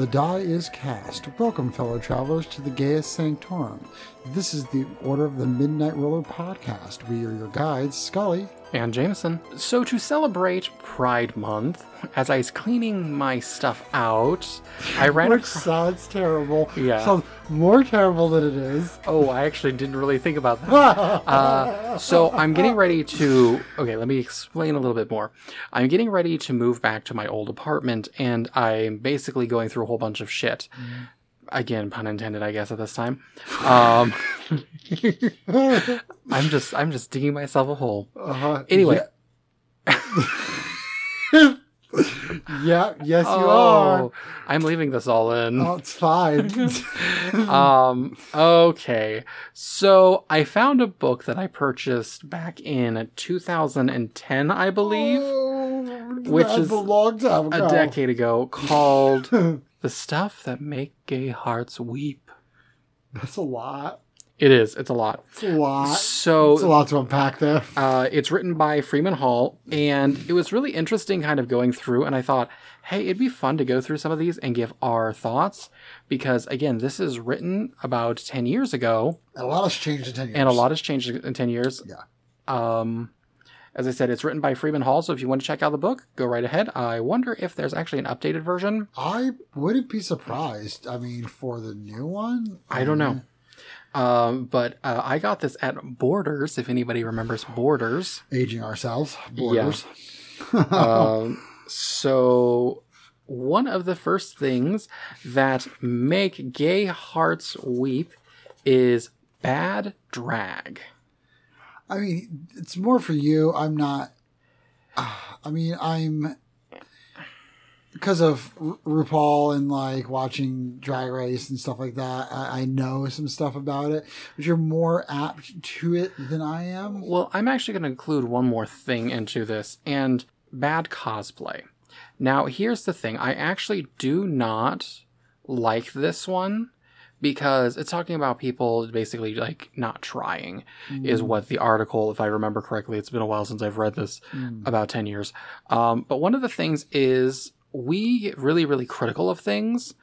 The die is cast. Welcome, fellow travelers, to the Gaius Sanctorum. This is the Order of the Midnight Roller podcast. We are your guides, Scully. And Jameson. So to celebrate Pride Month, as I was cleaning my stuff out, I ran Which across. sounds terrible. Yeah. Sounds more terrible than it is. Oh, I actually didn't really think about that. Uh, so I'm getting ready to. Okay, let me explain a little bit more. I'm getting ready to move back to my old apartment, and I'm basically going through a whole bunch of shit. Again, pun intended, I guess at this time. Um, I'm just, I'm just digging myself a hole. Uh-huh. Anyway, Yeah. yeah, yes, you are. oh, I'm leaving this all in. Oh, it's fine. um okay so i found a book that i purchased back in 2010 i believe Oh, Which is a long time ago. a decade ago called the stuff that make gay hearts weep That's a lot. it is it's a lot It's a lot. So it's a lot to unpack there. uh, it's written by freeman hall and it was really interesting kind of going through and i thought hey it'd be fun to go through some of these and give our thoughts because again this is written about 10 years ago And a lot has changed in 10 years. and a lot has changed in 10 years. Yeah. Um, as I said, it's written by Freeman Hall, so if you want to check out the book, go right ahead. I wonder if there's actually an updated version. I wouldn't be surprised. I mean, for the new one, I don't know. Um, but uh, I got this at Borders, if anybody remembers Borders. Aging ourselves, borders. um, so, one of the first things that make gay hearts weep is bad drag. I mean, it's more for you. I'm not. I mean, I'm because of Ru- RuPaul and like watching Drag Race and stuff like that. I, I know some stuff about it, but you're more apt to it than I am. Well, I'm actually going to include one more thing into this and bad cosplay. Now, here's the thing I actually do not like this one because it's talking about people basically like not trying, is what the article, if I remember correctly, it's been a while since I've read this, Mm. about 10 years. Um, but one of the things is we get really, really critical of things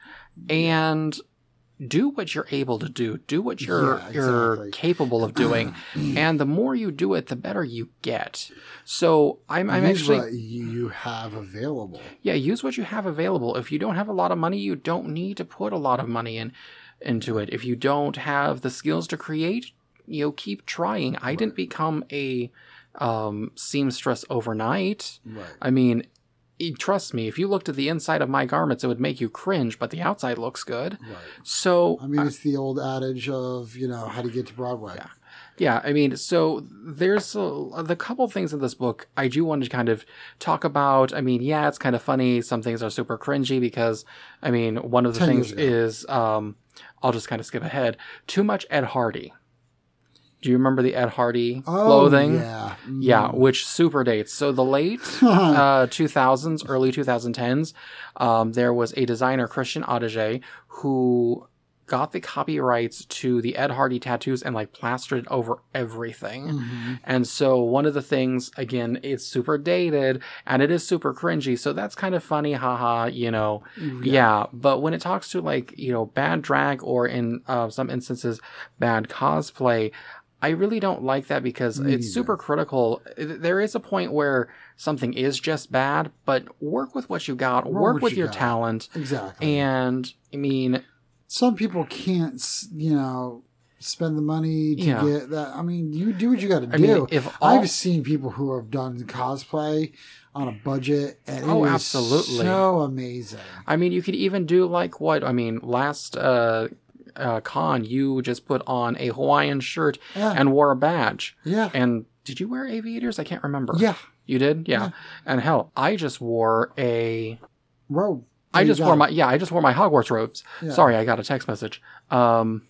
and do what you're able to do do what you're Yeah, you're capable of doing and the more you do it the better you get so i'm, I'm Use actually what you have available. yeah use what you have available if you don't have a lot of money you don't need to put a lot of money in into it if you don't have the skills to create you know keep trying i didn't become a um seamstress overnight Right. i mean e- trust me if you looked at the inside of my garments it would make you cringe but the outside looks good Right. so I mean, it's the old adage of you know how to get to Broadway. Yeah, Yeah, I mean, so there's a, the couple things in this book I do want to kind of talk about. I mean, yeah, it's kind of funny. Some things are super cringy because, I mean, one of the 10 things is, um, I'll just kind of skip ahead. Too much Ed Hardy. Do you remember the Ed Hardy Oh, clothing? yeah. Mm. Yeah, which super dates. So the late uh, 2000s, early 2010s, um, there was a designer, Christian Audigier, who got the copyrights to the Ed Hardy tattoos and like plastered it over everything. Mhm. And so one of the things, again, it's super dated and it is super cringy. So that's kind of funny, haha, you know. Yeah. But when it talks to like, you know, bad drag or in uh, some instances, bad cosplay, I really don't like that because Me it's neither. super critical. There is a point where something is just bad, but work with what you got, Work work with you your got. talent. Exactly. And I mean, some people can't, you know, spend the money to Yeah. get that. I mean, you do what you got to do. mean, if all, I've seen people who have done cosplay on a budget, and it Oh, absolutely. so amazing. I mean, you could even do like what I mean. Last uh, uh, con, you just put on a Hawaiian shirt Yeah, and wore a badge. yeah, And did you wear aviators? I can't remember. yeah. you did. Yeah. Yeah. And hell, I just wore a. Robe. I just wore it. my yeah. I just wore my Hogwarts robes. Yeah. Sorry, I got a text message. Um.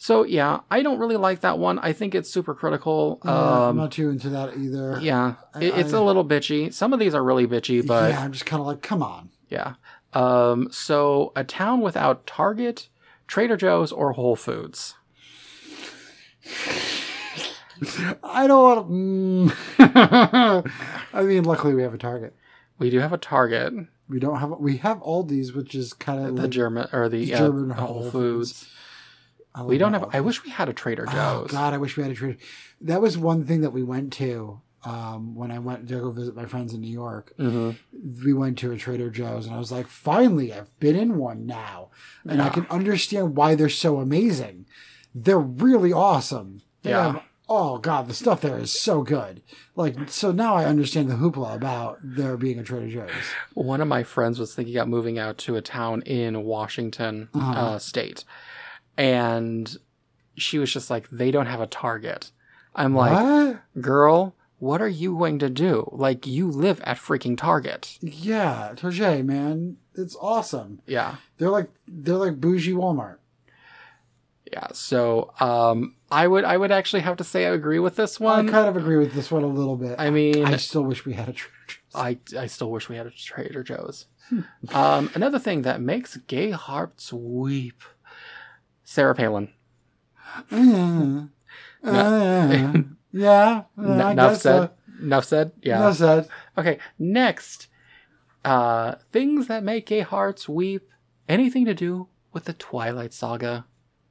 So yeah, I don't really like that one. I think it's super critical. Yeah, I'm um. not too into that either. Yeah, I- it, it's I- a little bitchy. Some of these are really bitchy, but yeah, I'm just kind of like, come on. Yeah. Um, so a town without Target, Trader Joe's, or Whole Foods. I don't want to. Mm. I mean, luckily we have a target. We do have a Target. We don't have we have Aldi's, which is kind of the like, German or the uh, German Whole Whole Foods. We don't have. I wish we had a Trader Oh Joe's. God, I wish we had a Trader. That was one thing that we went to um, when I went to go visit my friends in New York. hmm We went to a Trader Joe's, and I was like, finally, I've been in one now, and I can understand why they're so amazing. They're really awesome. They Yeah. Oh God, the stuff there is so good. Like, so now I understand the hoopla about there being a Trader Joe's. One of my friends was thinking about moving out to a town in Washington Uh-huh. uh, State, and she was just like, "They don't have a Target." I'm like, what? "Girl, what are you going to do? Like, you live at freaking Target." Yeah, Target, man, it's awesome. Yeah, They're like they're like bougie Walmart. yeah. So, um, I would, I would actually have to say I agree with this one. I kind of agree with this one a little bit. I mean, I still wish we had a Trader Joe's. I, I still wish we had a Trader Joe's. Hmm. um, another thing that makes gay hearts weep. Sarah Palin. Mm. Uh, yeah, N- I enough said. so. Enough said. Yeah. Enough said. Okay. Next, uh, things that make gay hearts weep. Anything to do with the Twilight Saga?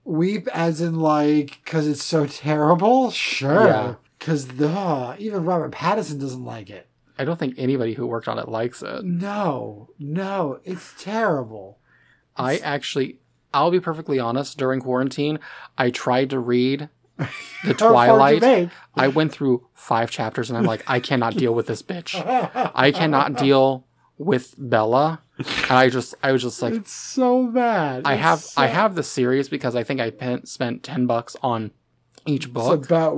Weep as in like because it's so terrible. Sure. Because the even Robert Pattinson doesn't like it. I don't think anybody who worked on it likes it. No, no, it's terrible. I actually, I'll be perfectly honest. During quarantine, I tried to read the How far did Twilight. I went through five chapters, and I'm like, I cannot deal with this bitch. I cannot deal with Bella. And I just, I was just like, it's so bad. I It's have, so- I have the series because I think I pen, spent ten bucks on each It's book. about.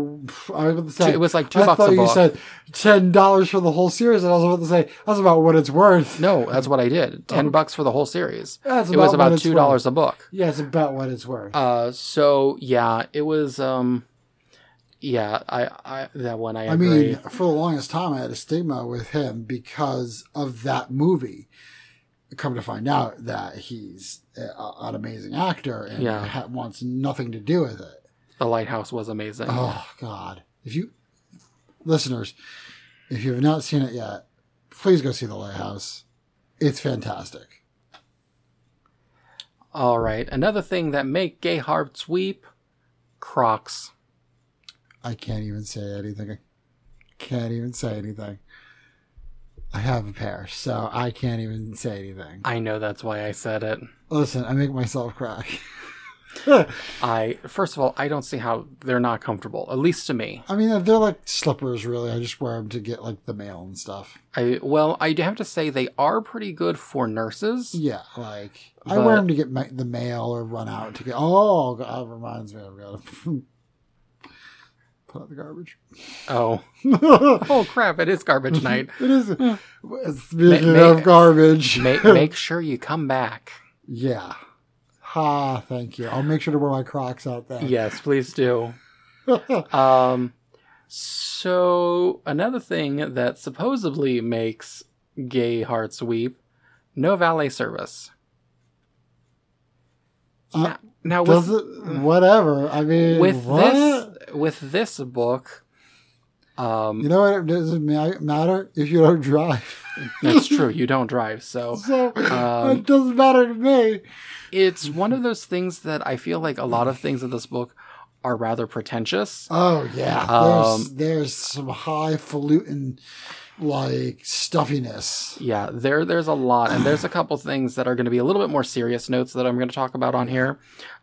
I was about to say. It was like two I bucks thought you book. said ten dollars for the whole series, and I was about to say that's about what it's worth. no, that's what I did. Ten bucks for the whole series. That's It was about it's two dollars a book. Yeah, it's about what it's worth. Uh, so yeah, it was. Um, yeah, I, I that one I I agree. mean, for the longest time, I had a stigma with him because of that movie. Come to find out that he's a, an amazing actor and Yeah. ha- wants nothing to do with it. the Lighthouse was amazing. Oh God! If you listeners, if you have not seen it yet, please go see The Lighthouse. It's fantastic. All right, another thing that make gay hearts weep: Crocs. I can't even say anything. I can't even say anything. I have a pair, so I can't even say anything. I know that's why I said it. Listen, I make myself cry. I first of all, I don't see how they're not comfortable. At least to me. I mean, they're like slippers, really. I just wear them to get like the mail and stuff. I well, I do have to say they are pretty good for nurses. Yeah, like I wear them to get ma- the mail or run out to get. Oh, God, that reminds me. I've got to put out the garbage. Oh, oh crap! It is garbage night. it is. Speaking Ma- of garbage, make make sure you come back. yeah. Ha! Thank you. I'll make sure to wear my Crocs out there. Yes, please do. Um, so another thing that supposedly makes gay hearts weep: no valet service. Uh, now, now Does it? Whatever. I mean, with what? this with this book, um, You know what? It doesn't matter if you don't drive. that's true. You don't drive, so So Um, it doesn't matter to me. it's one of those things that I feel like a lot of things in this book are rather pretentious. Oh yeah, Um, there's there's some highfalutin like stuffiness. Yeah, there there's a lot, and there's a couple things that are going to be a little bit more serious notes that I'm going to talk about on here.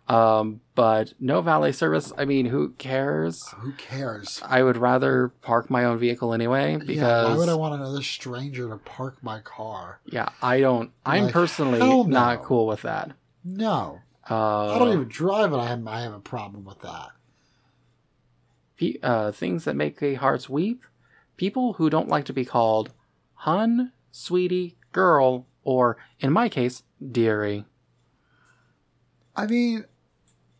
Um, but no valet service. I mean, who cares? Who cares? I would rather park my own vehicle anyway because yeah, why would I want another stranger to park my car? yeah, I don't. I'm Like, personally hell not cool with that. No, Uh, I don't even drive, and I have I have a problem with that. pe- uh, things that make gay hearts weep. People who don't like to be called hun, sweetie, girl, or in my case, dearie. I mean,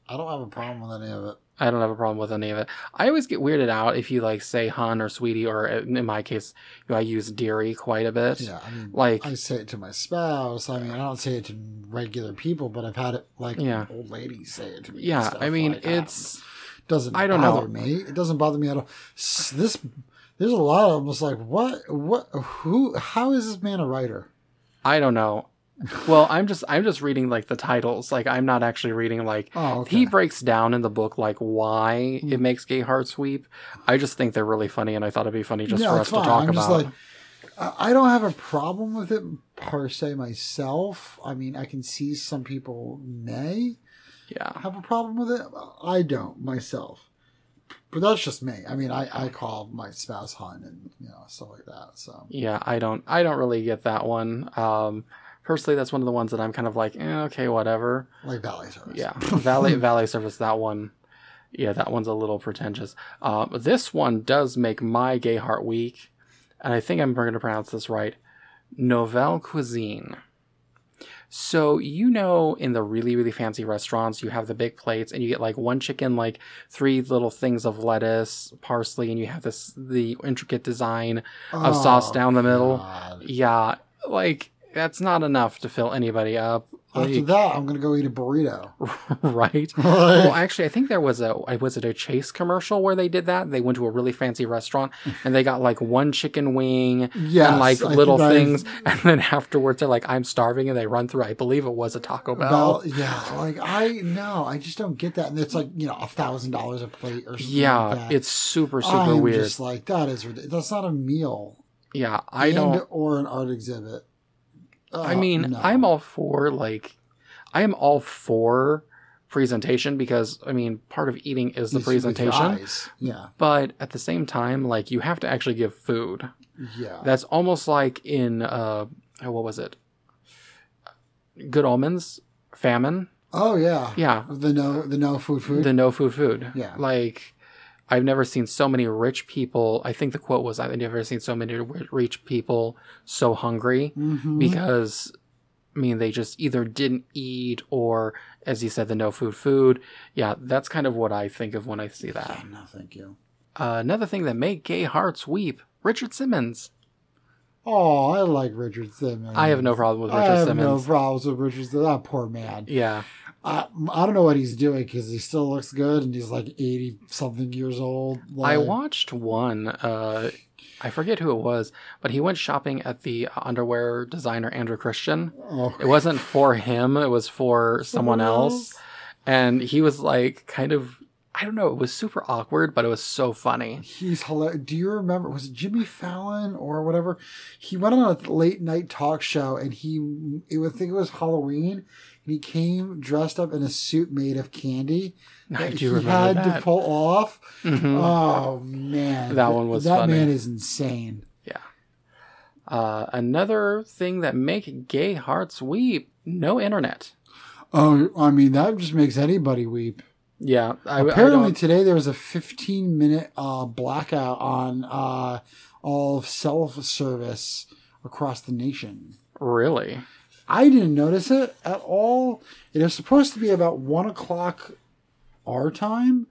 I don't have a problem with any of it. I don't have a problem with any of it. I always get weirded out if you like say hun or sweetie, or uh, in my case, you know, I use dearie quite a bit. Yeah, I mean, Like, I say it to my spouse. I mean, I don't say it to regular people, but I've had it like Yeah. old ladies say it to me. yeah, I mean, like, it's doesn't I don't know. me. It doesn't bother me at all. This there's a lot of them. It's like what what who how is this man a writer? I don't know. Well, I'm just I'm just reading like the titles. Like I'm not actually reading like Oh, okay. he breaks down in the book like why Hmm. it makes gay hearts weep. I just think they're really funny, and I thought it'd be funny just No, for us to talk I'm just about. like, I I don't have a problem with it per se myself. I mean, I can see some people may yeah, have a problem with it. I don't myself. But that's just me. I mean, I, I call my spouse hun and you know stuff like that. So yeah. I don't I don't really get that one. Um, personally, that's one of the ones that I'm kind of like, eh, okay, whatever. like valet service. Yeah, valet valet service. That one, yeah, that one's a little pretentious. Uh, this one does make my gay heart weak, and I think I'm going to pronounce this right. Nouvelle cuisine. So you know, in the really really fancy restaurants, you have the big plates, and you get like one chicken, like three little things of lettuce, parsley, and you have this the intricate design of sauce Oh, down the middle. God. Yeah, like that's not enough to fill anybody up. After Like- that, I'm gonna go eat a burrito. right? well, actually, I think there was a was it a Chase commercial where they did that? They went to a really fancy restaurant and they got like one chicken wing Yes, and like I little think I- things, and then afterwards they're like, "I'm starving," and they run through. I believe it was a Taco Bell. Well, yeah, like I no, I just don't get that, and it's like you know a thousand dollars a plate or something. yeah, like it's super super I'm weird. Just like that is. That's not a meal. yeah, I and, don't. or an art exhibit. I Uh, mean, no. I'm all for like, I am all for presentation because I mean, part of eating is the It's presentation. Yeah, But at the same time, like you have to actually give food. yeah. That's almost like in uh oh, what was it? Good Omens, famine. oh yeah, Yeah, The no, the no food, food. the no food food. Yeah. Like I've never seen so many rich people. I think the quote was I've never seen so many rich people so hungry Mhm. because I mean they just either didn't eat or as you said the no food food. Yeah, that's kind of what I think of when I see that. no, thank you. Uh, another thing that made gay hearts weep, Richard Simmons. Oh, I like Richard Simmons. I have no problem with Richard I have Simmons. no problems with Richard Simmons. That poor man. Yeah. I, I don't know what he's doing because he still looks good and he's like 80 something years old. I watched one. Uh, I forget who it was, but he went shopping at the underwear designer Andrew Christian. Oh, It wasn't for him; it was for someone Someone else. else? And he was like, kind of, I don't know. It was super awkward, but it was so funny. He's hilarious. Do you remember? Was it Jimmy Fallon or whatever? He went on a late night talk show and he, it would think it was Halloween, and he came dressed up in a suit made of candy I that do he remember had that. to pull off. Mhm. Oh man, That one was that funny. man is insane. Yeah. Uh, another thing that make gay hearts weep: no internet. Oh, I mean that just makes anybody weep. Yeah, I, I Apparently don't- today there was a 15 minute uh, blackout on uh, all self service across the nation. really. I didn't notice it at all. It was supposed to be about one o'clock our time,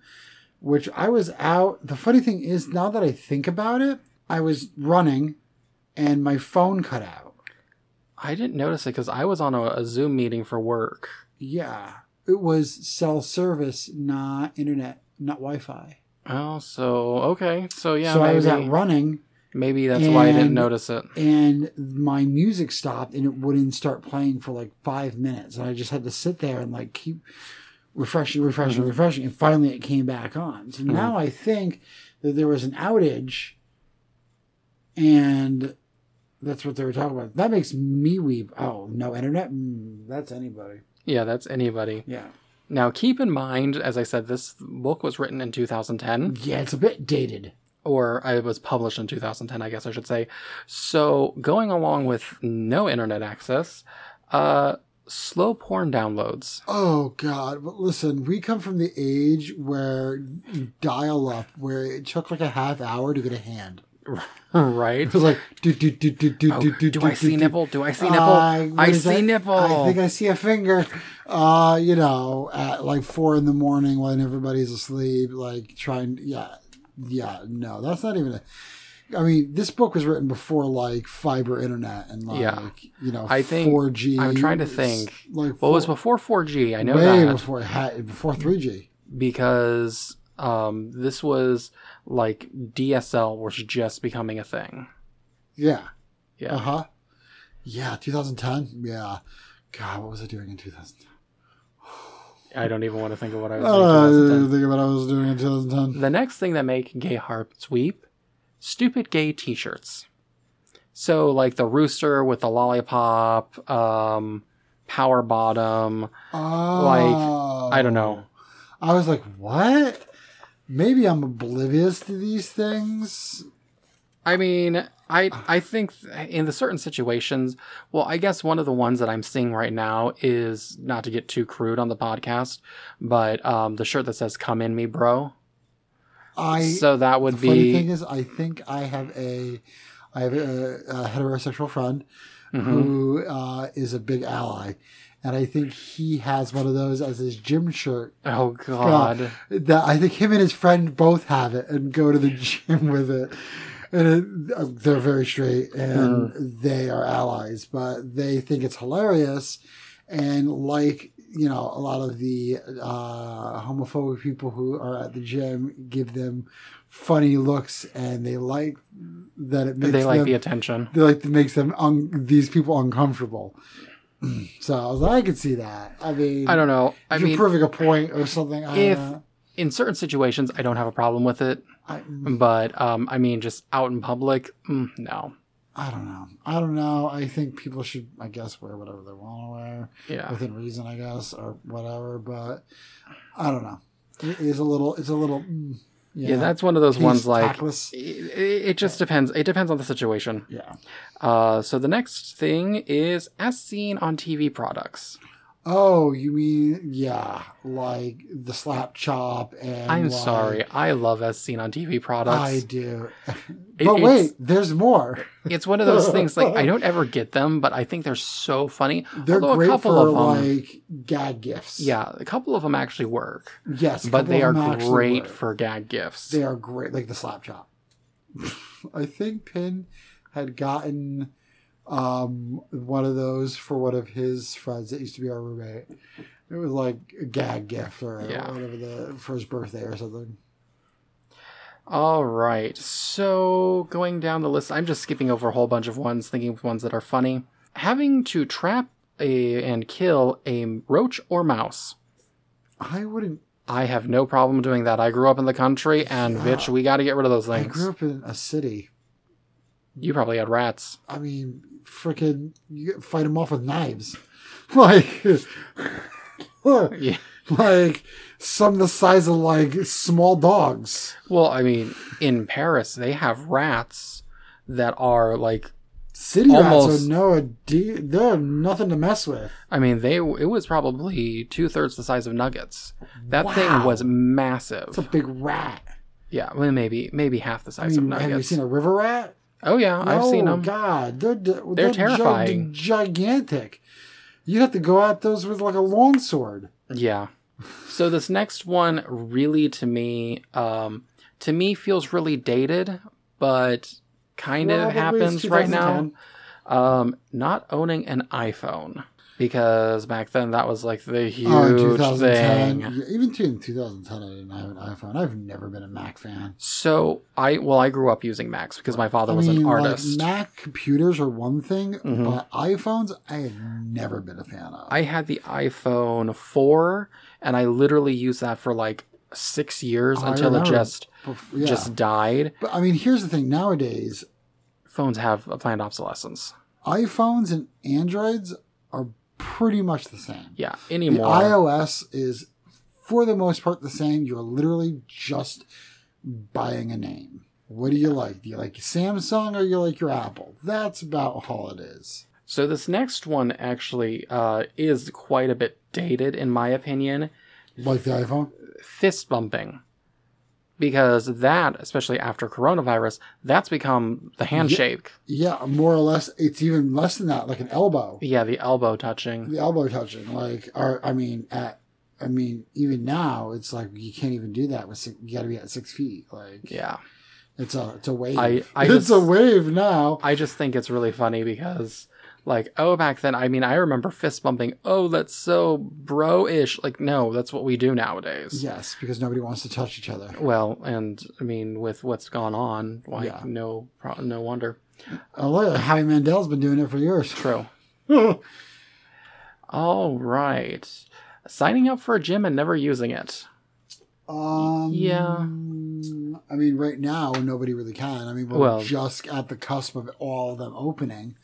which I was out. The funny thing is, now that I think about it, I was running and my phone cut out. I didn't notice it because I was on a, a Zoom meeting for work. Yeah, it was cell service, not internet, not Wi Fi. Oh, so okay, so yeah, so I was out running maybe that's why I didn't notice it. and my music stopped and it wouldn't start playing for like five minutes. And I just had to sit there and like keep refreshing, refreshing, Mm-hmm. refreshing. And finally it came back on. So now I think that there was an outage and that's what they were talking about. That makes me weep. Oh, no internet? Mm, that's anybody. Yeah, that's anybody. Yeah. Now, keep in mind, as I said, this book was written in 2010, Yeah, it's a bit dated. Or it was published in 2010, I guess I should say. So, going along with no internet access, uh, slow porn downloads. Oh God! But listen, we come from the age where dial up, where it took like a half hour to get a hand. right? It was like do do do do do Oh, do do. do I do, see do. nipple? Do I see nipple? Uh, I see that? nipple. I think I see a finger. Uh, you know, at like four in the morning when everybody's asleep, like trying. Yeah, yeah. No, that's not even. a... I mean, this book was written before like fiber internet and like Yeah. you know I think- 4G. I'm trying to think. Like Well, it was before 4G. I know way that before before 3G. because um, this was like DSL was just becoming a thing. Yeah. Yeah. Uh huh. Yeah, 2010. Yeah. God, what was I doing in 2010? I don't even want to think of what I was I doing. in don't 2010. think of what I was doing in 2010. The next thing that make gay hearts weep, stupid gay t-shirts. So like the rooster with the lollipop, um, power bottom. Oh. Like I don't know. I was like, what? Maybe I'm oblivious to these things. I mean, I I think in the certain situations, well, I guess one of the ones that I'm seeing right now is not to get too crude on the podcast, but um, the shirt that says "Come in me, bro." I so that would be the funny be thing is, I think I have a, I have a, a heterosexual friend Mhm. who uh, is a big ally, and I think he has one of those as his gym shirt. oh god. That I think him and his friend both have it and go to the gym with it. And it, uh, they're very straight and they are allies, but they think it's hilarious. And like, you know, a lot of the uh, homophobic people who are at the gym give them funny looks and they like that it makes They like them, the attention. they like it makes them un- these people uncomfortable. so I was like, I could see that. I mean, I don't know. I you're mean, proving a point or something. I if- don't know. In certain situations, I don't have a problem with it, I, but um, I mean, just out in public, mm, no. I don't know. I don't know. I think people should, I guess, wear whatever they want to wear Yeah. within reason, I guess, or whatever. But I don't know. It is a little. It's a little. mm, yeah, Yeah, that's one of those ones like it, it just depends. It depends on the situation. Yeah. Uh, so the next thing is as seen on TV products. Oh, you mean yeah, like the slap chop and. I'm like- sorry, I love as seen on TV products. I do. But it's- wait, there's more. It's one of those things like I don't ever get them, but I think they're so funny. They're Although a great couple for of them, like gag gifts. yeah, a couple of them actually work, Yes, but they are great work. for gag gifts. They are great, like the slap chop. I think Pin had gotten um, one of those for one of his friends that used to be our roommate. It was like a gag gift or Yeah. whatever the for his birthday or something. All right. So going down the list, I'm just skipping over a whole bunch of ones, thinking of ones that are funny. Having to trap a and kill a roach or mouse. I wouldn't. I have no problem doing that. I grew up in the country, and Yeah. bitch, we got to get rid of those things. I grew up in a city. You probably had rats. I mean, freaking, you fight them off with knives, like, Yeah. like some the size of like small dogs. Well, I mean, in Paris, they have rats that are like. City rats Almost- are no, de- they're nothing to mess with. I mean, they it was probably two thirds the size of nuggets. That thing was massive. It's a big rat. yeah, well, maybe maybe half the I size mean, of have you seen a river rat? Oh yeah, I've seen them. Oh. God, they're they're, they're gi- terrifying. gigantic. You have to go at those with like a long sword. Yeah. So this next one really to me um to me feels really dated, but kind of happens right now. Um not owning an iPhone because back then that was like the huge Oh, 2010. thing. Yeah, even in 2010, I didn't have an iPhone. I've never been a Mac fan. So I well I grew up using Macs because my father I was mean, an like artist. Mac computers are one thing, Mhm. but iPhones, I have never been a fan of. I had the iPhone 4 and I literally used that for like 6 years until it just yeah. just died. but I mean, here's the thing: nowadays, Phones have a planned obsolescence. iPhones and Androids are pretty much the same. Yeah, The anymore. iOS is, for the most part, the same. You're literally just buying a name. What do you like? Do you like Samsung or you like your Apple? That's about all it is. So this next one actually uh, is quite a bit dated, in my opinion. Like the iPhone? Fist bumping, because that, especially after coronavirus, that's become the handshake. Yeah, more or less. It's even less than that, like an elbow. Yeah, the elbow touching. The elbow touching, like, or I mean, at, I mean, even now, it's like you can't even do that with. Six, you got to be at six feet. Like, Yeah, it's a, it's a wave. I- I it's just- a wave now. I just think it's really funny because, like, oh, back then, I mean, I remember fist bumping. Oh, that's so bro-ish. Like, no, that's what we do nowadays. Yes, because nobody wants to touch each other. Well, and I mean, with what's gone on, like, Yeah. no, pro- no wonder. Oh, look, Howie Mandel's been doing it for years. True. All right. Signing up for a gym and never using it. Um, Yeah. I mean, right now nobody really can. I mean, we're Well- just at the cusp of all of them opening.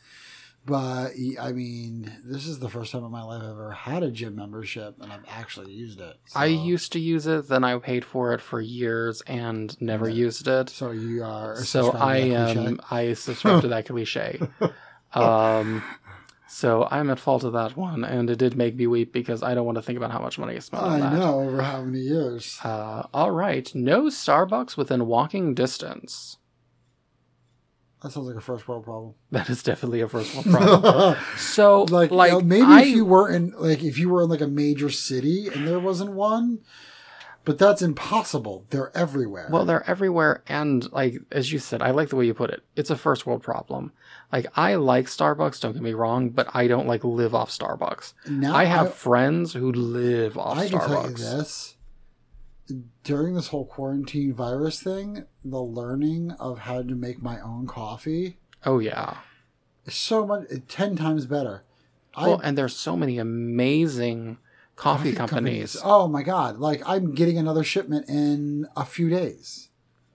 But I mean, this is the first time in my life I've ever had a gym membership, and I've actually used it. I used to use it, then I paid for it for years and never Yeah. used it. So you are. So I um I subscribe to that cliche. Um so I'm at fault of that one, and it did make me weep because I don't want to think about how much money I spent on I that. know over how many years. Uh, all right, no Starbucks within walking distance. That sounds like a first world problem. That is definitely a first world problem. So, like, like, you know, maybe I, if you were in like if you were in like a major city and there wasn't one, but that's impossible. They're everywhere. well, they're everywhere, and like as you said, I like the way you put it. It's a first world problem. Like I like Starbucks, don't get me wrong, but I don't like live off Starbucks. now I have friends who live off I can tell you Starbucks. this. During this whole quarantine virus thing, the learning of how to make my own coffee Oh yeah. so much ten times better. Well, I and there's so many amazing coffee, companies, Oh my god! Like I'm getting another shipment in a few days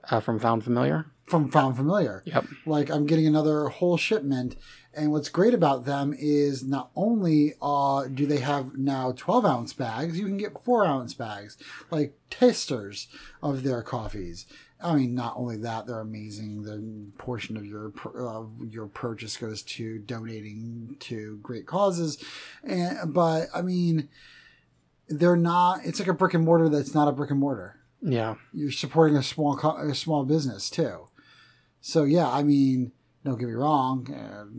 uh, from Found Familiar. from Found Familiar. Yep. like I'm getting another whole shipment. And what's great about them is not only uh, do they have now 12 ounce bags, you can get four ounce bags, like tasters of their coffees. I mean, not only that, they're amazing. The portion of your uh, your purchase goes to donating to great causes, and but I mean, they're not. It's like a brick and mortar that's not a brick and mortar Yeah. you're supporting a small co- a small business too. So yeah, I mean, don't get me wrong,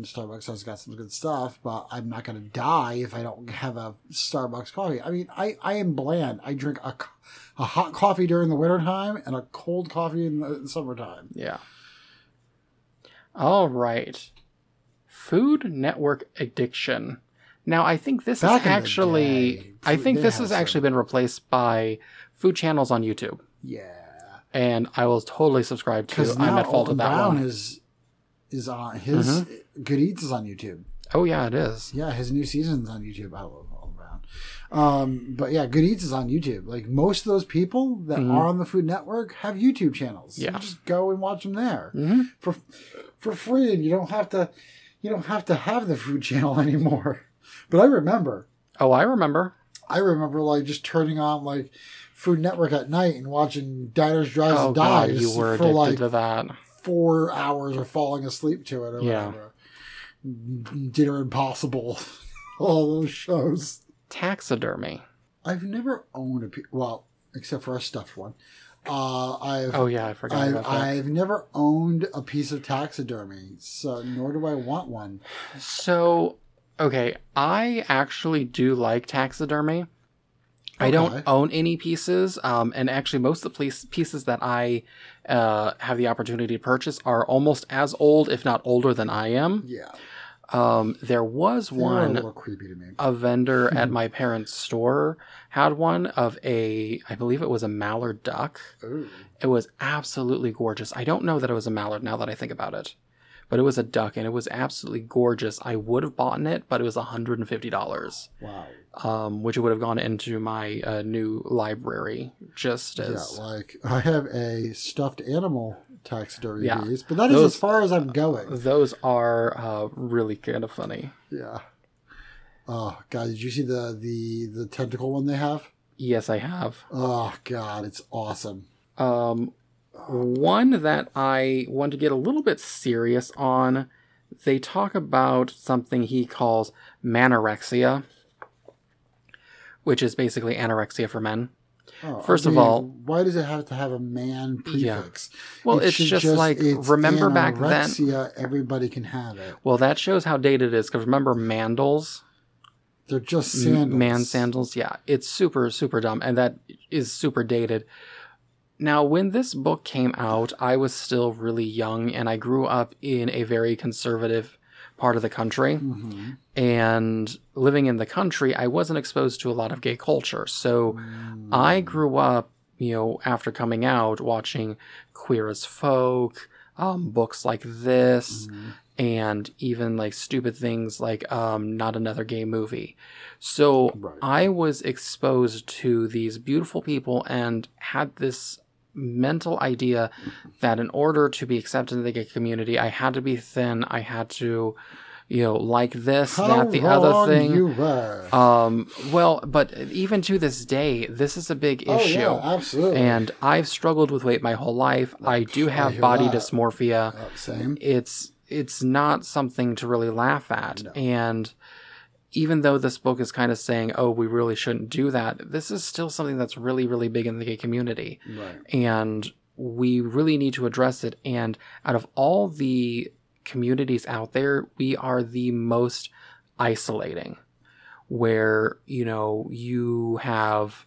Starbucks has got some good stuff, but I'm not going to die if I don't have a Starbucks coffee. I mean, I, I am bland. I drink a, a hot coffee during the wintertime and a cold coffee in the summertime. Yeah. All right. Food Network addiction. Now, I think this Back is actually. day, I think this has actually been replaced by food channels on YouTube, Yeah, and I will totally subscribe to. I'm at fault Alton of that Brown one. is is on his Mm-hmm. Good Eats is on YouTube. Oh yeah, it is. Yeah, his new season's on YouTube. I love Alton Brown. Um, but yeah, Good Eats is on YouTube. Like most of those people that Mhm. are on the Food Network have YouTube channels. Yeah. You just go and watch them there hmm for for free, and you don't have to you don't have to have the food channel anymore. But I remember, Oh, I remember. I remember like just turning on like Food Network at night and watching Diners, Drives, Oh and Dives. god, you were for addicted like to that. Four hours or falling asleep to it or Yeah. whatever. Dinner Impossible, all those shows. Taxidermy. I've never owned a well, except for a stuffed one. Uh, I've Oh yeah, I forgot I've, about that. I've never owned a piece of taxidermy, so nor do I want one. So, okay, I actually do like taxidermy. I don't own any pieces, um, and actually, most of the piece- pieces that I uh, have the opportunity to purchase are almost as old, if not older, than I am. Yeah, Um, there was they're a one little creepy to me. a vendor at my parents' store had one of a, I believe it was a mallard duck. Ooh. It was absolutely gorgeous. I don't know that it was a mallard now that I think about it, but it was a duck and it was absolutely gorgeous. I would have bought it, but it was $150, Wow. Um, which would have gone into my uh, new library just as. Yeah, like I have a stuffed animal taxidermy Yeah. piece, but that is Those- as far as I'm going. Those are uh, really kind of funny. Yeah. Oh God, did you see the the the tentacle one they have? Yes, I have. Oh God, it's awesome. Um, one that I want to get a little bit serious on. They talk about something he calls manorexia, which is basically anorexia for men. Oh, First I of all- why does it have to have a man Yeah. prefix? Well, It it's should just like, it's remember back then- anorexia, Everybody can have it. Well, that shows how dated it is. Because remember mandals, They're just M- sandals. man sandals. Yeah, it's super super dumb, and that is super dated. Now, when this book came out, I was still really young, and I grew up in a very conservative part of the country. hmm and living in the country, I wasn't exposed to a lot of gay culture. So Mm. I grew up, you know, after coming out, watching Queer as Folk, um, books like this Mhm. and even like stupid things like um, not another gay movie. So Right. I was exposed to these beautiful people and had this mental idea that in order to be accepted in the gay community, I had to be thin. I had to, you know, like this, How that, the other thing. You were. Um, well, but even to this day, this is a big oh issue. yeah, absolutely. And I've struggled with weight my whole life. I do have hear body that. dysmorphia. Same. It's it's not something to really laugh at. No. And even though this book is kind of saying, "Oh, we really shouldn't do that," this is still something that's really, really big in the gay community, Right. and we really need to address it. And out of all the communities out there, we are the most isolating. Where you know you have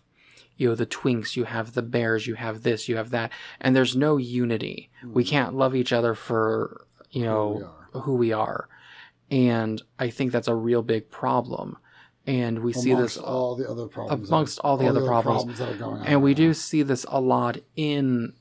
you know the twinks you have the bears you have this you have that and there's no unity we mm. can't love each other for you know we are. who we are and i think that's a real big problem and we see Amongst this all the other problems. amongst all the other problems. that are going on. and we right do see this a lot in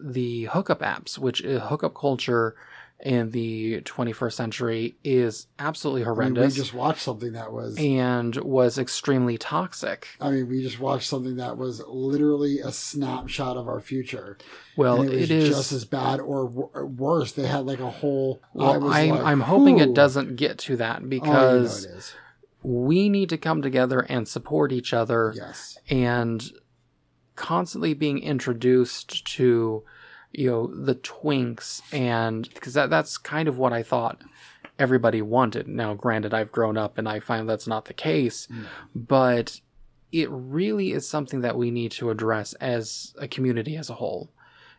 the hookup apps which uh, hookup culture in the 21st century is absolutely horrendous. I mean, we just watched something that was. and was extremely toxic I mean, we just watched something that was literally a snapshot of our future. well and it was it is just as bad or w- worse. They had like a whole. I well, was I'm, like, I'm hoping it doesn't get to that Oh, you know because we need to come together and support each other Yes. and constantly being introduced to you know the twinks and because that, that's kind of what i thought everybody wanted now granted i've grown up and i find that's not the case No. but it really is something that we need to address as a community as a whole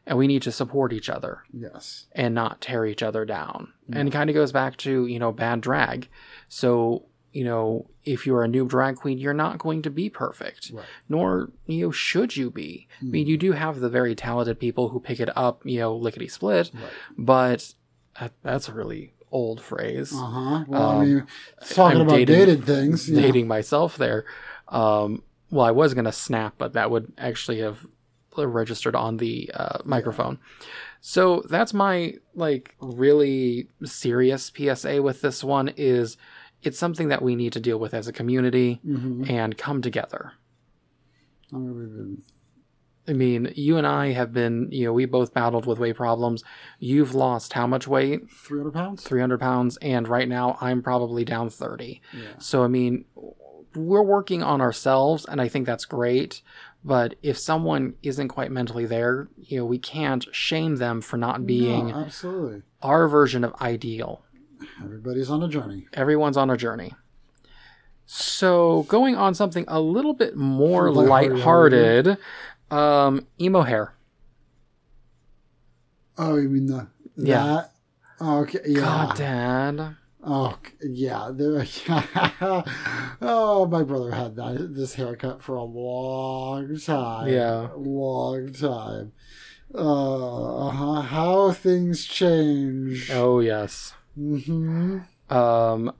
and we need to support each other Yes. and not tear each other down. And it kind of goes back to, you know, bad drag. So, you know, if you're a new drag queen, you're not going to be perfect, Right. nor, you know, should you be. I mean, you do have the very talented people who pick it up, you know, lickety split, Right. but that, that's a really old phrase. Uh huh. Well, Um, I mean, talking I'm about dating- dated things. know. Dating myself there. Um, well, I was going to snap, but that would actually have registered on the uh, microphone. So that's my like really serious PSA with this one is it's something that we need to deal with as a community Mhm. and come together. I mean. I mean, you and I have been, you know, we both battled with weight problems. You've lost how much weight? 300 pounds? 300 pounds. And right now I'm probably down 30. Yeah. So, I mean, we're working on ourselves, and I think that's great. But if someone isn't quite mentally there, you know, we can't shame them for not being No, absolutely. our version of ideal. Everybody's on a journey. Everyone's on a journey. So, going on something a little bit more Lighthearted. lighthearted, um, emo hair. Oh, you mean the. Yeah. That? Oh, okay. Yeah. God, Dad. Oh, yeah. Oh, my brother had that this haircut for a long time. Yeah. Long time. Uh, uh-huh. How things change. Oh, yes. Hmm Um,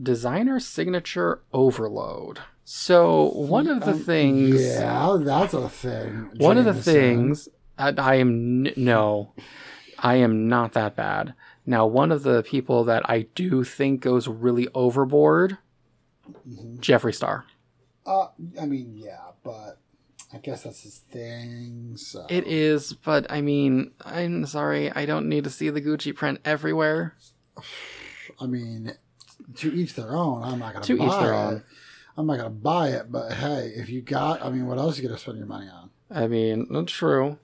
designer signature overload. So, one of the Um, things. Yeah, that's a thing. One of the things I, I am n- no, I am not that bad. Now, one of the people that I do think goes really overboard, Mhm. Jeffree Star. Uh, I mean, yeah, but I guess that's his thing. So It is, but I mean, I'm sorry, I don't need to see the Gucci print everywhere. I mean, to each their own. I'm not gonna To buy each their it. own. I'm not gonna buy it, but hey, if you got, I mean, what else are you gonna spend your money on? I mean, that's true.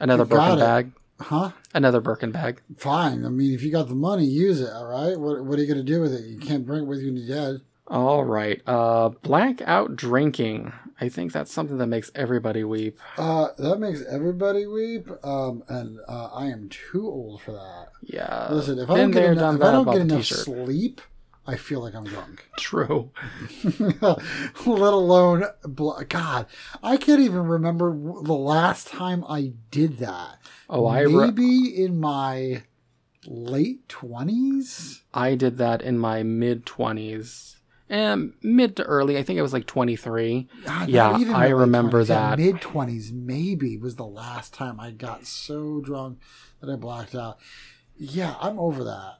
Another You Birkin bag. Huh? Another Birkin bag. Fine. I mean, if you got the money, use it. All right. What What are you gonna do with it? You can't bring it with you when you're dead. All right. Uh, blackout drinking. I think that's something that makes everybody weep. Uh, that makes everybody weep. Um, and uh, I am too old for that. Yeah. Listen, if I don't get enough, if I don't get enough t-shirt. sleep, I feel like I'm drunk. True. Let alone, God, I can't even remember the last time I did that. Oh, I re- maybe in my late twenties. I did that in my mid 20s and mid to early. I think it was like 23. God, Yeah, I remember 20s. Yeah, that. Mid twenties, maybe was the last time I got so drunk that I blacked out. Yeah, I'm over that.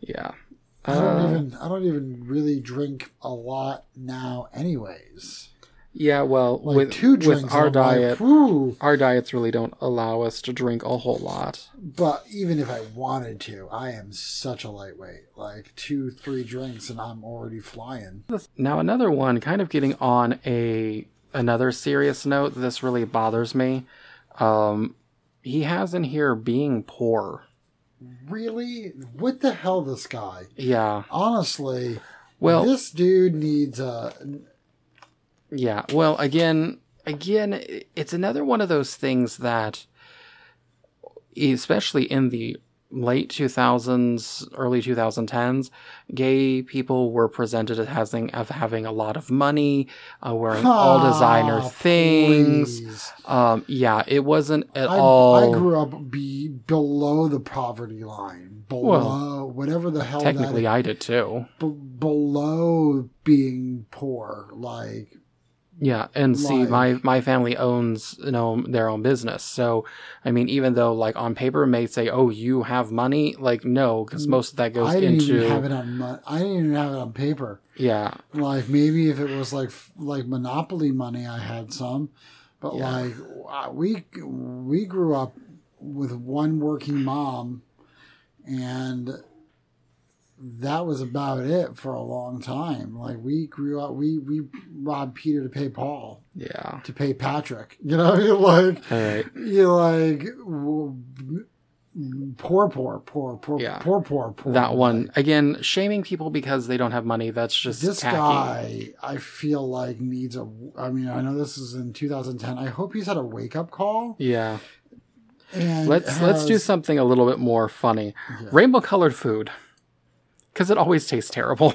Yeah. I don't Uh, even. I don't even really drink a lot now, anyways. Yeah, well, Like with, two drinks, with our I'm like, diet, our diets really don't allow us to drink a whole lot. But even if I wanted to, I am such a lightweight. Like two, three drinks, and I'm already flying. Now another one, kind of getting on a another serious note. This really bothers me. Um, he has in here being poor. Really? What the hell, this guy? Yeah. Honestly, Well, this dude needs a. Yeah. Well, again, again, it's another one of those things that, especially in the late 2000s, early 2010s, gay people were presented as having, of having a lot of money, uh, wearing all designer things. Um, yeah, it wasn't at I, all. I grew up be below the poverty line, below whatever the hell technically, I did too. b- below being poor. Like Yeah, and see, my my family owns you know their own business, so I mean, even though like on paper may say, "Oh, you have money," like no, because most of that goes I didn't into even have it on. mon- I didn't even have it on paper. yeah, Like maybe if it was like like monopoly money, I had some, but Yeah. like uh, we we grew up with one working mom, and that was about it for a long time. Like we grew up, we we robbed Peter to pay Paul yeah. to pay Patrick. You know, mean? like All right, you like poor, poor, poor, poor, Yeah. poor, poor, poor. that one again, shaming people because they don't have money. That's just this tacky. guy, I feel like needs a. I mean, I know this is in 2010. I hope he's had a wake up call. Yeah, And let's let's do something a little bit more funny. Yeah. Rainbow colored food, because it always tastes terrible.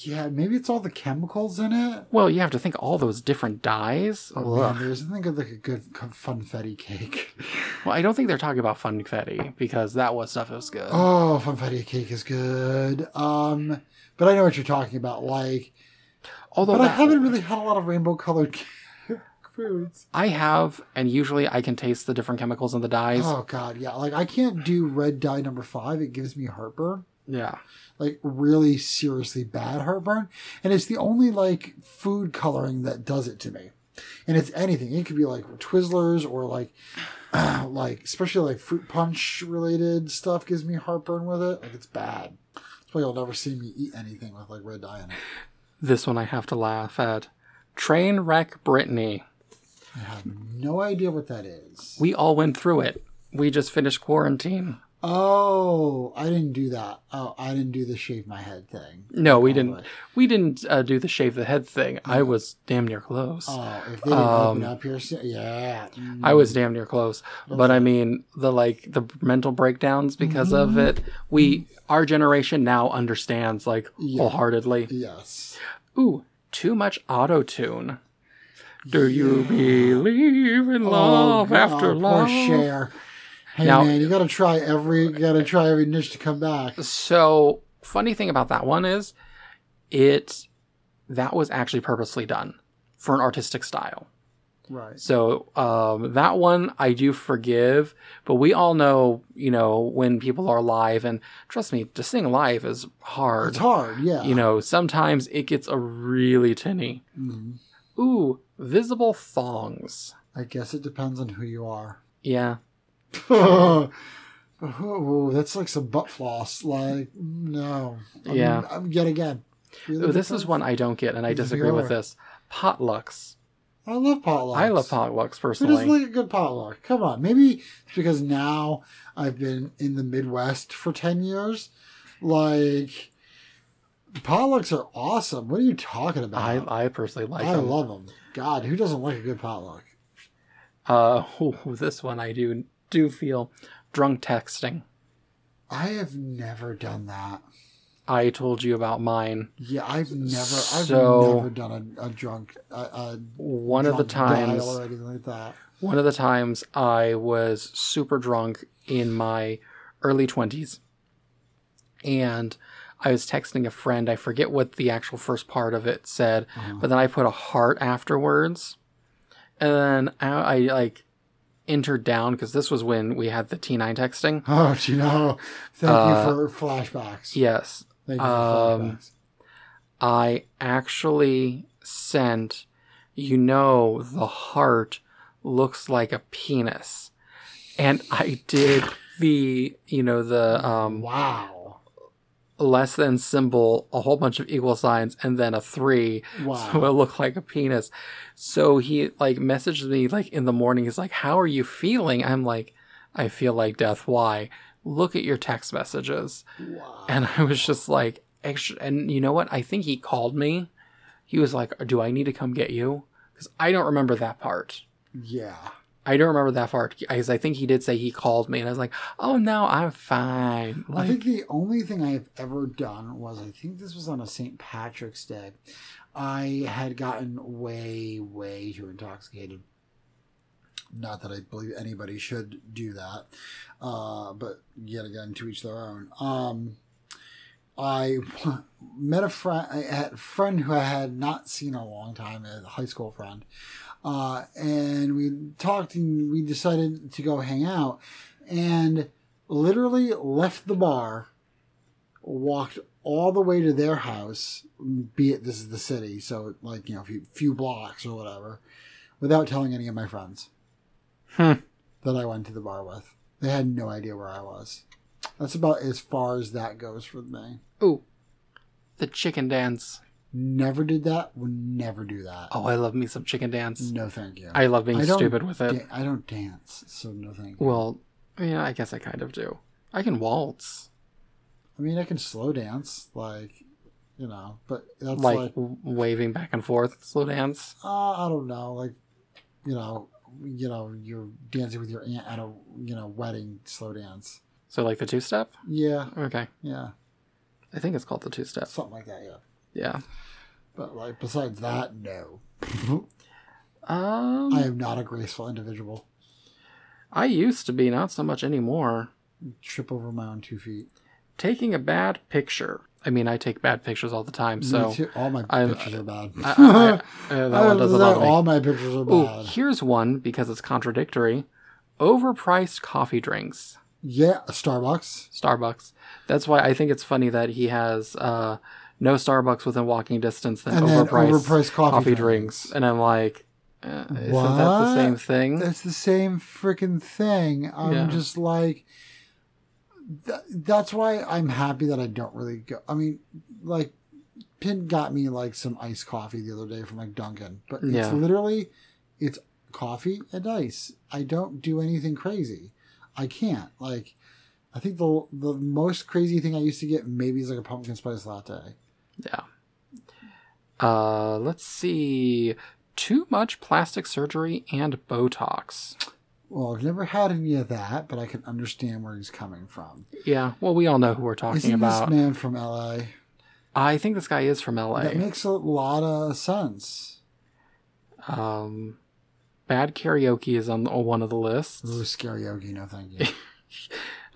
Yeah, maybe it's all the chemicals in it. Well, you have to think all those different dyes. Oh, man, there's think of like a good funfetti cake. Well, I don't think they're talking about funfetti because that was stuff that was good. Oh, funfetti cake is good. Um, but I know what you're talking about. Like, Although but I haven't really had a lot of rainbow colored foods. I have, and usually I can taste the different chemicals in the dyes. Oh God, yeah. Like I can't do red dye number five. It gives me heartburn. Yeah. Like really seriously bad heartburn and it's the only like food coloring that does it to me and it's anything it could be like twizzlers or like like especially like fruit punch related stuff gives me heartburn with it like it's bad that's why you'll never see me eat anything with like red dye in it This one I have to laugh at. Train wreck Brittany. i have no idea what that is We all went through it. We just finished quarantine. Oh i didn't do that oh i didn't do the shave my head thing No, we Oh, didn't. We didn't uh, do the shave the head thing. I was damn near close. oh if they didn't Um, open up here so- yeah Mm. I was damn near close. But I mean, the like the mental breakdowns because of it. We our generation now understands like wholeheartedly. yes Ooh, too much auto tune. Do you believe in love God, after poor love? Cher. Hey Now- man, you gotta try every you gotta try every niche to come back. So, funny thing about that one is it that was actually purposely done for an artistic style. Right. So, um, that one I do forgive, but we all know, you know, when people are live and trust me, to sing live is hard. It's hard, yeah. You know, sometimes it gets a really tinny. Mhm. Ooh, visible thongs. I guess it depends on who you are. Yeah. oh, that's like some butt floss. Like, no. I mean, Yeah. I'm- yet again. Ooh, this is one I don't get, and I disagree with this. Potlucks. I love potlucks. I love potlucks Who doesn't personally. like a good potluck? Come on. Maybe it's because now I've been in the Midwest for 10 years. Like, potlucks are awesome. What are you talking about? I, I personally like I them. love them. God, who doesn't like a good potluck? Uh, ooh, this one I do do feel drunk texting. I have never done that. I told you about mine. Yeah, I've never, So- I've never done a, a drunk, a, a One of the times, or anything like that. one of the times I was super drunk in my early twenties, and I was texting a friend. I forget what the actual first part of it said, Uh-huh. but then I put a heart afterwards. And then I, I like entered down because this was when we had the T9 texting. Oh, you know, thank Uh, you for flashbacks. Yes. Thank you for um, flashbacks. I actually sent, you know, the heart looks like a penis. And I did the, you know, the um, Wow. Less than symbol, a whole bunch of equal signs, and then a three. Wow. So it looked like a penis. So he like messaged me like in the morning. He's like, How are you feeling? I'm like, I feel like death. Why? Look at your text messages. wow. And I was just like, extra. And you know what? I think he called me. He was like, Do I need to come get you? Because I don't remember that part. Yeah. I don't remember that far because I think he did say he called me, and I was like, "Oh no, I'm fine." I think the only thing I've ever done was I think this was on a St. Patrick's Day. I had gotten way, way too intoxicated. Not that I believe anybody should do that, uh, but yet again, to each their own. Um, I met a friend, I a friend who I had not seen in a long time, a high school friend, uh, and we talked and we decided to go hang out, and literally left the bar, walked all the way to their house, be it this is the city, so like you know, a few, few blocks or whatever, without telling any of my friends Hmm. that I went to the bar with. They had no idea where I was. That's about as far as that goes for me. ooh, the chicken dance. Never did that. Would never do that. Oh, I love me some chicken dance. No, thank you. I love being I stupid with it. da- I don't dance, so no thank you. Well, yeah, I guess I kind of do. I can waltz, I mean, I can slow dance, like you know, but that's like, like, w- waving back and forth, slow dance. uh, I don't know, like you know, you know, you're dancing with your aunt at a you know wedding, slow dance. So like the two step. Yeah, Okay, yeah, I think it's called the two step. something like that. Yeah, Yeah. but like besides that, no. Um, I I, am not a graceful individual. I used to be, not so much anymore. Trip over my own two feet. Taking a bad picture. I mean, I take bad pictures all the time, Me so all my pictures are bad. I, I, I, uh, that I one doesn't me. all my pictures are Oh, bad. here's one because it's contradictory. Overpriced coffee drinks. Yeah, Starbucks. Starbucks. That's why I think it's funny that he has uh, no Starbucks within walking distance than And then overpriced, overpriced coffee coffee, drinks. drinks. And I'm like, uh, isn't that the same thing? That's the same freaking thing. I'm Yeah. just like, th- that's why I'm happy that I don't really go. I mean, like, Pin got me like some iced coffee the other day from like Dunkin', but it's Yeah. literally it's coffee and ice. I don't do anything crazy. I can't like. I think the the most crazy thing I used to get maybe is like a pumpkin spice latte. Yeah. Uh, let's see. Too much plastic surgery and Botox. Well, I've never had any of that, but I can understand where he's coming from. Yeah. Well, we all know who we're talking Isn't about. this man from LA? I think this guy is from LA. That makes a lot of sense. Um, bad karaoke is on one of the lists. Ooh, karaoke, no thank you.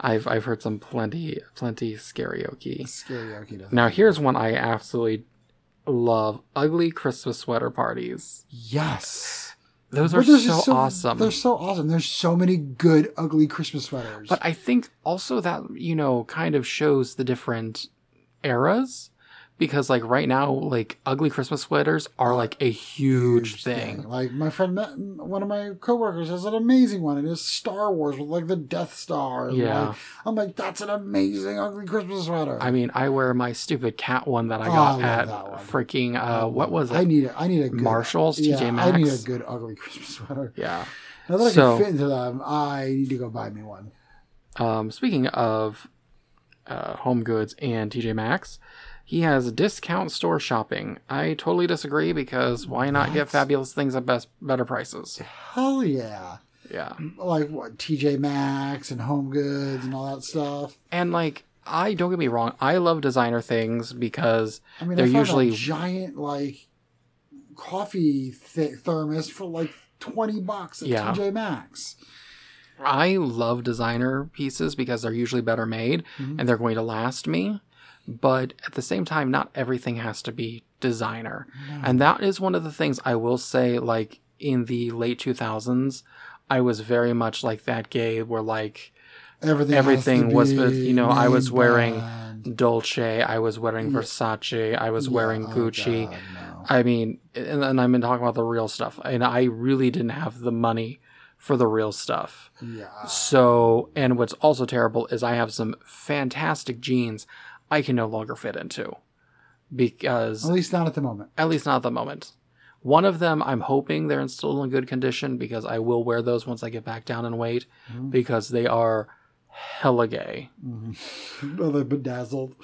I've I've heard some plenty plenty karaoke. karaoke, no. Now here's one I absolutely love: ugly Christmas sweater parties. Yes. Those are there's so, awesome. They're so awesome. There's so many good, ugly Christmas sweaters. But I think also that you know kind of shows the different eras because like right now like ugly Christmas sweaters are like a huge, thing. Like my friend, met, one of my coworkers has an amazing one. It is Star Wars with like the Death Star. And, Yeah. like, I'm like, that's an amazing ugly Christmas sweater. I mean, I wear my stupid cat one that I Oh, got I at freaking uh what was it? I need a, I need a good, Marshalls, yeah, TJ I need a good ugly Christmas sweater. yeah. Now that I So- can fit into them, I need to go buy me one. Um, speaking of uh, Home Goods and TJ Maxx, he has discount store shopping. I totally disagree because why not get fabulous things at best better prices? Hell yeah. Yeah. Like what TJ Maxx and Home Goods and all that stuff. And like I don't get me wrong, I love designer things because I mean, They're usually- a giant like coffee th- thermos for like twenty bucks at Yeah. TJ Maxx. I love designer pieces because they're usually better made Mhm. and they're going to last me. But at the same time, not everything has to be designer. And that is one of the things I will say, like in the late 2000s, I was very much like that gay where like Everything, everything was, you know, I was wearing. Dolce, I was wearing Versace, I was wearing Oh, Gucci. God, no. I mean, and, and I'm talking about the real stuff. And I really didn't have the money for the real stuff. Yeah. So, and what's also terrible is I have some fantastic jeans I can no longer fit into because, At least not at the moment. at least not at the moment. One of them, I'm hoping they're in still in good condition because I will wear those once I get back down in weight Mm-hmm. because they are hella gay. Oh, they're bedazzled.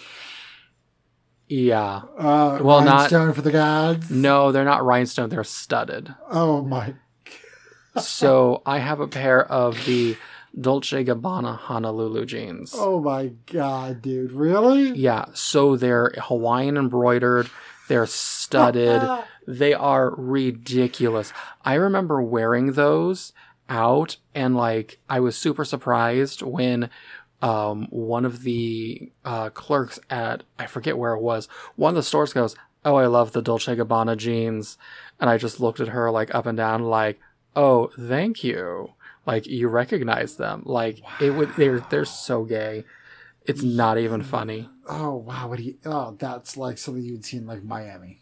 Yeah. Uh, Well, not- rhinestone for the gods. No, they're not rhinestone, they're studded. Oh my. so I have a pair of the Dolce Gabbana Honolulu jeans. Oh my god, dude! Really? Yeah, so they're Hawaiian embroidered, they're studded, they are ridiculous. I remember wearing those out and like I was super surprised when um one of the uh clerks at I forget where it was, one of the stores goes, "Oh, I love the Dolce Gabbana jeans." And I just looked at her like up and down like, "Oh, thank you." Like you recognize them. Like it would they're they're so gay. It's not even mm. funny. Oh wow! What do? Oh, that's like something you'd see in like Miami.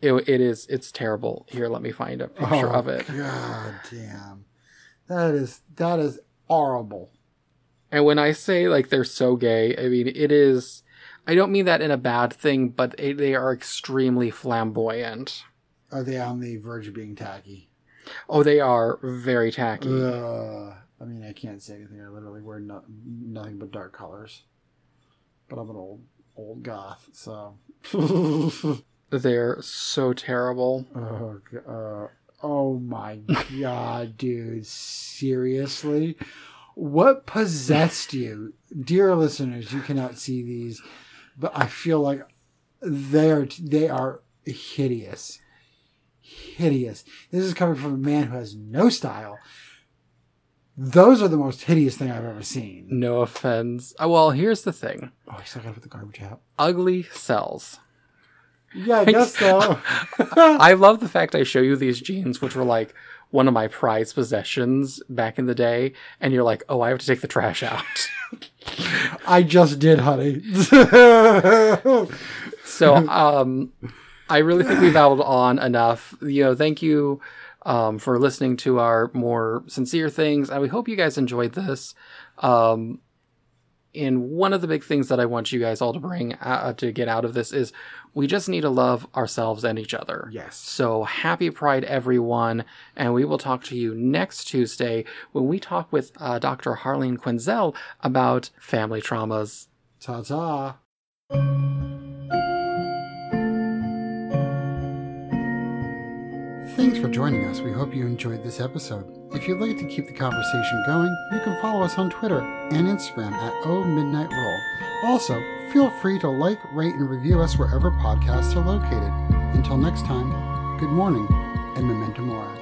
It, it is it's terrible. Here, let me find a picture oh, of it. God damn! That is that is horrible. And when I say like they're so gay, I mean it is. I don't mean that in a bad thing, but they, they are extremely flamboyant. Are they on the verge of being tacky? Oh, they are very tacky. Ugh. I mean, I can't say anything. I literally wear no, nothing but dark colors. But I'm an old old goth, so. They're so terrible. Oh, uh, oh my god, dude! Seriously, what possessed you, dear listeners? You cannot see these, but I feel like they are they are hideous, hideous. This is coming from a man who has no style. Those are the most hideous thing I've ever seen. No offense. Uh, Well, here's the thing. Oh, I still got to put the garbage out. Ugly cells. Yeah, I guess so. I love the fact I show you these jeans, which were like one of my prized possessions back in the day, and you're like, oh, I have to take the trash out. I just did, honey. So um, I really think we've babbled on enough. You know, thank you um, for listening to our more sincere things, and we hope you guys enjoyed this. Um, and one of the big things that I want you guys all to bring uh, to get out of this is we just need to love ourselves and each other. Yes. So happy Pride, everyone. And we will talk to you next Tuesday when we talk with uh, Dr. Harleen Quinzel about family traumas. Ta ta. Thanks for joining us. We hope you enjoyed this episode. If you'd like to keep the conversation going, you can follow us on Twitter and Instagram at O Midnight Roll. Also, feel free to like, rate, and review us wherever podcasts are located. Until next time, good morning and memento mori.